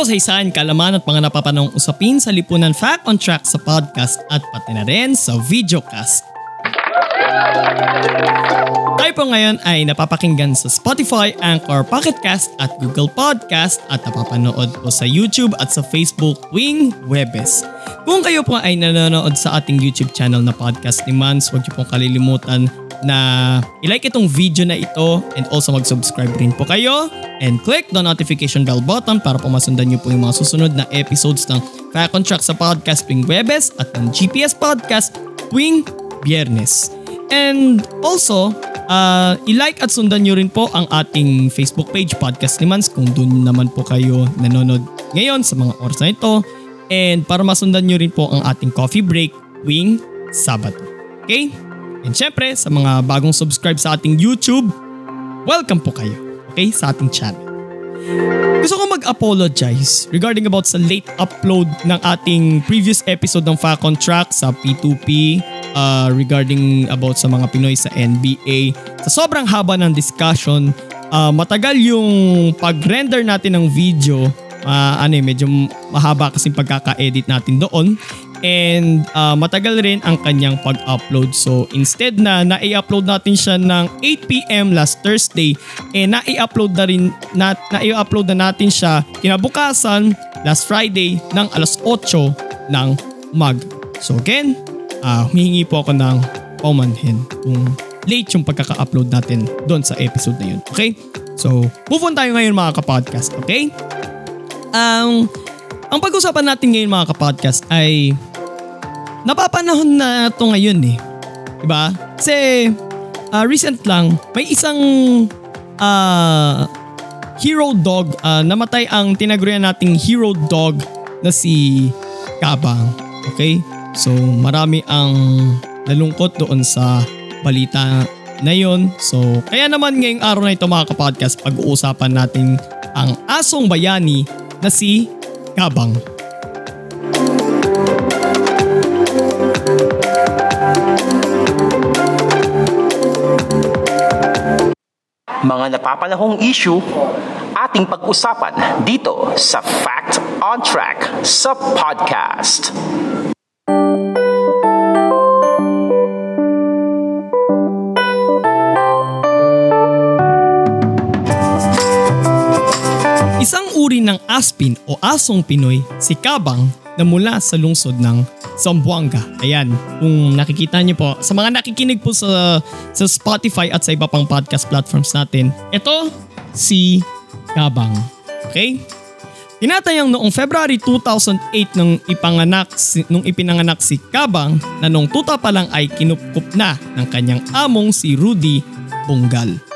Kwento ko sa kalaman at mga napapanong usapin sa Lipunan Fact on Track sa podcast at pati na rin sa videocast. Tayo po ngayon ay napapakinggan sa Spotify, Anchor, Pocket Cast at Google Podcast at napapanood po sa YouTube at sa Facebook Wing Webes. Kung kayo po ay nanonood sa ating YouTube channel na podcast ni Mans, huwag niyo pong kalilimutan na i-like itong video na ito and also mag-subscribe rin po kayo and click the notification bell button para po masundan niyo po yung mga susunod na episodes ng Fact on Track sa podcast tuwing Webes at ng GPS Podcast tuwing Biyernes. And also, uh, i-like at sundan nyo rin po ang ating Facebook page Podcast ni Mans kung doon naman po kayo nanonood ngayon sa mga oras na ito. And para masundan nyo rin po ang ating coffee break tuwing Sabado. Okay? And syempre, sa mga bagong subscribe sa ating YouTube, welcome po kayo. Okay? Sa ating channel. Gusto ko mag-apologize regarding about sa late upload ng ating previous episode ng Fact on Track sa P2P uh, regarding about sa mga Pinoy sa NBA. Sa sobrang haba ng discussion, uh, matagal yung pag-render natin ng video. Uh, ano eh, medyo mahaba kasi pagkaka-edit natin doon. And uh, matagal rin ang kanyang pag-upload. So instead na na-upload natin siya ng 8pm last Thursday, eh na-upload na rin na, na-upload na natin siya kinabukasan last Friday ng alas 8 ng mag. So again, uh, humihingi po ako ng paumanhin kung late yung pagkaka-upload natin doon sa episode na yun. Okay? So, move on tayo ngayon mga kapodcast. Okay? Um, ang pag-usapan natin ngayon mga kapodcast ay napapanahon na to ngayon eh. Diba? Kasi uh, recent lang, may isang uh, hero dog, uh, namatay ang tinagurian nating hero dog na si Kabang. Okay? So marami ang nalungkot doon sa balita na yon. So kaya naman ngayong araw na ito mga kapodcast pag-uusapan natin ang asong bayani na si Kabang. Mga napapanahong issue ating pag-usapan dito sa Fact on Track sa podcast. Uri ng aspin o asong Pinoy, si Kabang na mula sa lungsod ng Zamboanga. Ayan, kung nakikita niyo po, sa mga nakikinig po sa, sa Spotify at sa iba pang podcast platforms natin, ito si Kabang. Okay? Tinatayang noong February 2008 nung ipanganak nung ipinanganak si Kabang na noong tuta pa lang ay kinupkup na ng kanyang among si Rudy Bungal.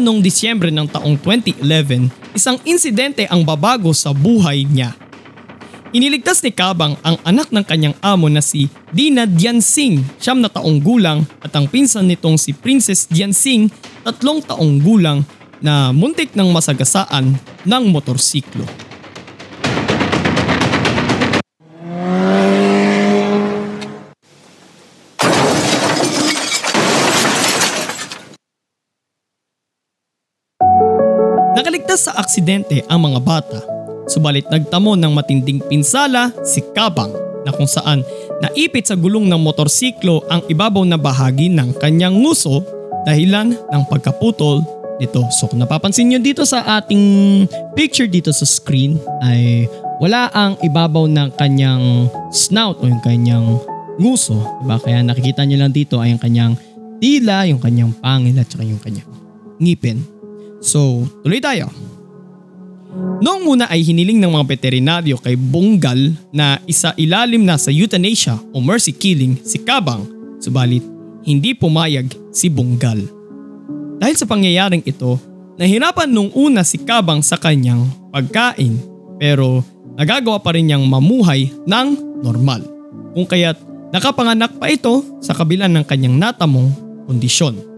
Noong Disyembre ng taong 2011, isang insidente ang babago sa buhay niya. Iniligtas ni Kabang ang anak ng kanyang amo na si Dina Diansing, siyam na taong gulang at ang pinsan nitong si Princess Diansing, tatlong taong gulang na muntik ng masagasaan ng motorsiklo. Sa aksidente ang mga bata, subalit nagtamo ng matinding pinsala si Kabang na kung saan naipit sa gulong ng motorsiklo ang ibabaw na bahagi ng kanyang nguso dahilan ng pagkaputol nito. So kung napapansin nyo dito sa ating picture dito sa screen ay wala ang ibabaw ng kanyang snout o yung kanyang nguso. Diba? Kaya nakikita nyo lang dito ay yung kanyang tila, yung kanyang pangil at yung kanyang ngipin. So, tuloy tayo. Noong una ay hiniling ng mga veterinaryo kay Bunggal na isa ilalim na sa euthanasia o mercy killing si Kabang, subalit hindi pumayag si Bunggal. Dahil sa pangyayaring ito, nahirapan nung una si Kabang sa kanyang pagkain pero nagagawa pa rin niyang mamuhay ng normal. Kung kaya't nakapanganak pa ito sa kabila ng kanyang natamong kondisyon.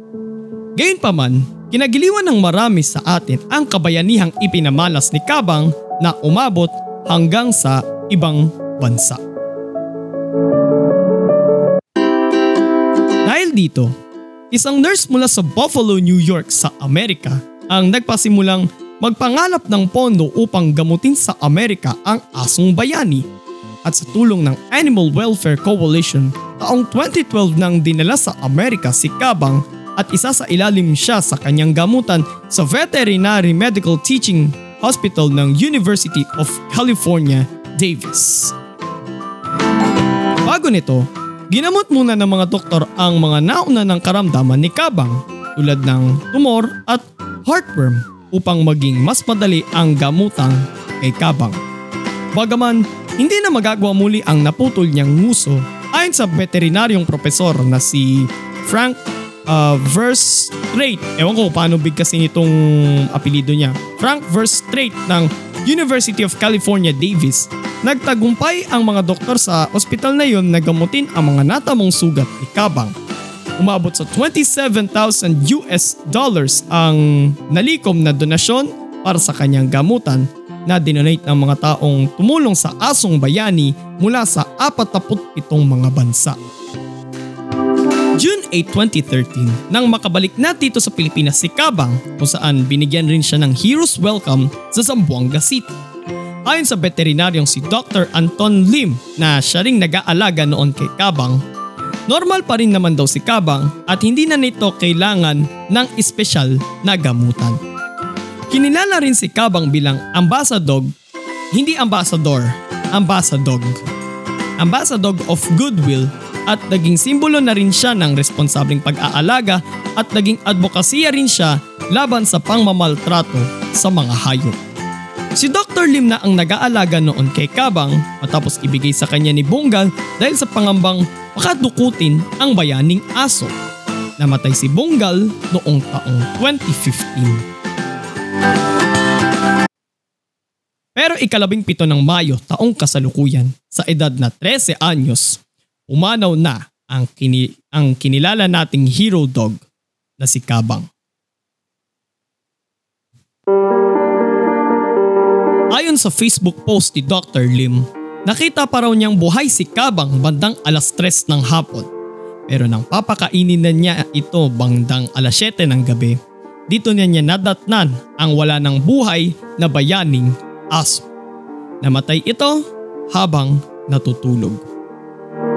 Gayunpaman, kinagiliwan ng marami sa atin ang kabayanihang ipinamalas ni Kabang na umabot hanggang sa ibang bansa. Dahil dito, isang nurse mula sa Buffalo, New York sa Amerika ang nagpasimulang magpangalap ng pondo upang gamutin sa Amerika ang asong bayani. At sa tulong ng Animal Welfare Coalition, taong 2012 nang dinala sa Amerika si Kabang at isa sa ilalim siya sa kanyang gamutan sa Veterinary Medical Teaching Hospital ng University of California, Davis. Bago nito, ginamot muna ng mga doktor ang mga nauna ng karamdaman ni Kabang tulad ng tumor at heartworm upang maging mas madali ang gamutang kay Kabang. Bagaman hindi na magagawa muli ang naputol niyang nguso ayon sa veterinaryong profesor na si Frank uh, Verstrait. Ewan ko paano bigkasin itong apelido niya. Frank Verstrait ng University of California Davis. Nagtagumpay ang mga doktor sa ospital na yon na gamutin ang mga natamong sugat ni Kabang. Umabot sa 27,000 US dollars ang nalikom na donasyon para sa kanyang gamutan na dinonate ng mga taong tumulong sa asong bayani mula sa 47 mga bansa. June 8, 2013, nang makabalik na dito sa Pilipinas si Kabang kung saan binigyan rin siya ng Hero's Welcome sa Zamboanga City. Ayon sa veterinaryong si Dr. Anton Lim na siya ring nag-aalaga noon kay Kabang, normal pa rin naman daw si Kabang at hindi na nito kailangan ng espesyal na gamutan. Kinilala rin si Kabang bilang ambassador, hindi ambassador, ambassador. Ambassador of Goodwill at naging simbolo na rin siya ng responsableng pag-aalaga at naging advokasya rin siya laban sa pangmamaltrato sa mga hayop. Si Dr. Lim na ang nag-aalaga noon kay Kabang matapos ibigay sa kanya ni Bungal dahil sa pangambang makadukutin ang bayaning aso. Namatay si Bungal noong taong 2015. Pero ikalabing pito ng Mayo taong kasalukuyan sa edad na 13 anyos, umanaw na ang, kini, ang kinilala nating hero dog na si Kabang. Ayon sa Facebook post ni Dr. Lim, nakita pa raw niyang buhay si Kabang bandang alas 3 ng hapon. Pero nang papakainin na niya ito bandang alas 7 ng gabi, dito niya niya nadatnan ang wala ng buhay na bayaning aso. Namatay ito habang natutulog.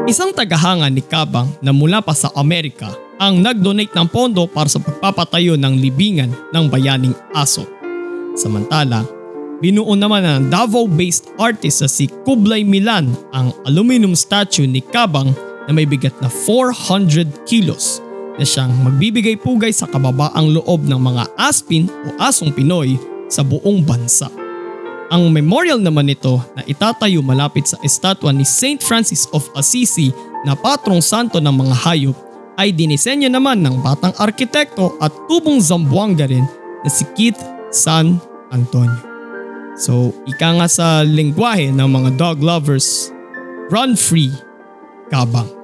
Isang tagahanga ni Kabang na mula pa sa Amerika ang nag-donate ng pondo para sa pagpapatayo ng libingan ng bayaning aso. Samantala, binuo naman ng Davao-based artist sa si Kublai Milan ang aluminum statue ni Kabang na may bigat na 400 kilos na siyang magbibigay pugay sa kababaang loob ng mga aspin o asong Pinoy sa buong bansa. Ang memorial naman nito na itatayo malapit sa estatwa ni St. Francis of Assisi na patrong santo ng mga hayop ay dinisenyo naman ng batang arkitekto at tubong Zamboanga rin na si Keith San Antonio. So ika nga sa lingwahe ng mga dog lovers, run free, kabang.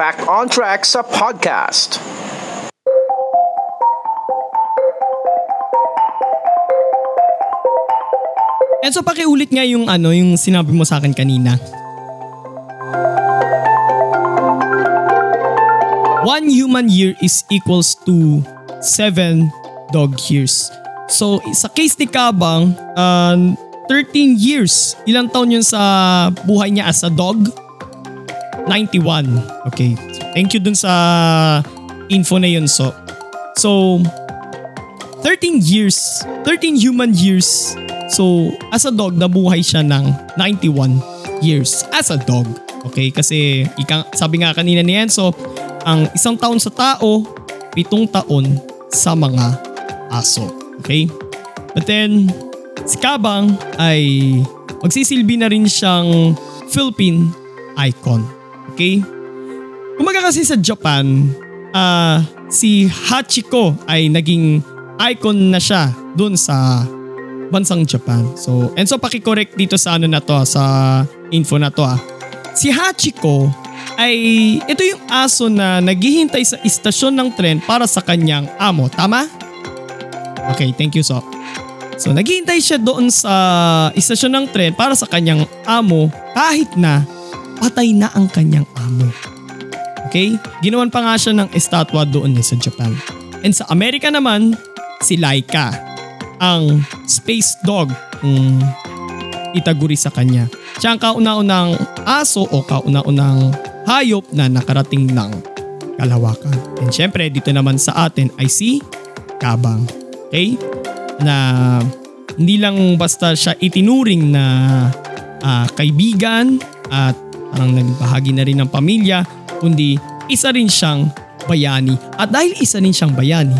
Fact on Track sa podcast. And so pakiulit nga yung ano, yung sinabi mo sa akin kanina. One human year is equals to seven dog years. So sa case ni Kabang, uh, 13 years. Ilang taon yun sa buhay niya as a dog? 91. Okay. So, thank you dun sa info na yun. So, so 13 years, 13 human years. So, as a dog, nabuhay siya ng 91 years as a dog. Okay? Kasi, ika, sabi nga kanina ni Enzo, ang isang taon sa tao, pitong taon sa mga aso. Okay? But then, si Kabang ay magsisilbi na rin siyang Philippine icon. Okay? Kumaga kasi sa Japan, ah si Hachiko ay naging icon na siya dun sa bansang Japan. So, and so pakicorrect dito sa ano na to, sa info na to ah. Si Hachiko ay ito yung aso na naghihintay sa istasyon ng tren para sa kanyang amo. Tama? Okay, thank you so. So naghihintay siya doon sa istasyon ng tren para sa kanyang amo kahit na patay na ang kanyang amo. Okay? Ginawan pa nga siya ng estatwa doon eh sa Japan. And sa Amerika naman, si Laika, ang space dog kung itaguri sa kanya. Siya ang kauna-unang aso o kauna-unang hayop na nakarating ng kalawakan. And syempre, dito naman sa atin ay si Kabang. Okay? Na hindi lang basta siya itinuring na ah, kaibigan at parang naging bahagi na rin ng pamilya, kundi isa rin siyang bayani. At dahil isa rin siyang bayani,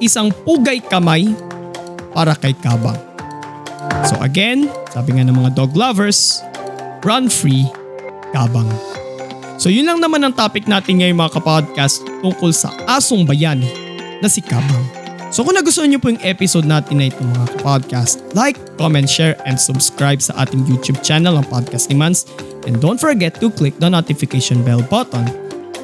isang pugay kamay para kay Kabang. So again, sabi nga ng mga dog lovers, run free, Kabang. So yun lang naman ang topic natin ngayon mga kapodcast tungkol sa asong bayani na si Kabang. So kung nagustuhan niyo po yung episode natin na ito mga kapodcast, like, comment, share, and subscribe sa ating YouTube channel ang Podcast ni Mans. And don't forget to click the notification bell button.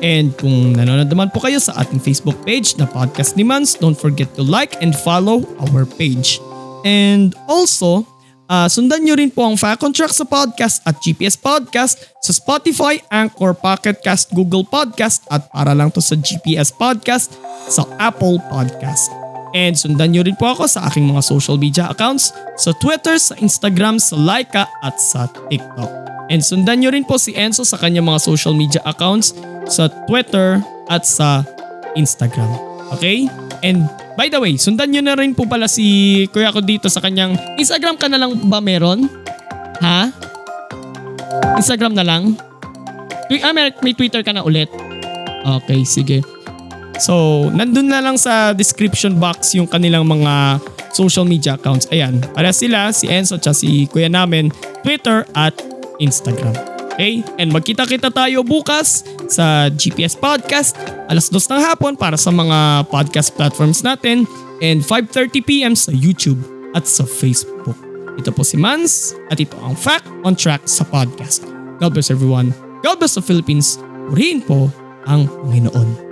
And kung nanonood naman po kayo sa ating Facebook page na Podcast ni Mans, don't forget to like and follow our page. And also, ah, sundan nyo rin po ang Fact on Track sa podcast at GPS Podcast sa Spotify, Anchor, Pocket Cast, Google Podcast at para lang to sa GPS Podcast sa Apple Podcast. And sundan nyo rin po ako sa aking mga social media accounts sa Twitter, sa Instagram, sa Laika at sa TikTok. And sundan nyo rin po si Enzo sa kanyang mga social media accounts sa Twitter at sa Instagram. Okay? And by the way, sundan nyo na rin po pala si Kuya ko dito sa kanyang Instagram ka na lang ba meron? Ha? Instagram na lang? Twi- Ah, may, may Twitter ka na ulit? Okay, sige. So, nandun na lang sa description box yung kanilang mga social media accounts. Ayan, para sila, si Enzo at si kuya namin, Twitter at Instagram. Okay? And magkita-kita tayo bukas sa GPS Podcast, alas dos ng hapon para sa mga podcast platforms natin and 5.30pm sa YouTube at sa Facebook. Ito po si Mans at ito ang Fact on Track sa podcast. God bless everyone. God bless the Philippines. Purihin po ang Panginoon.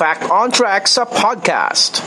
Fact on Tracks, a podcast.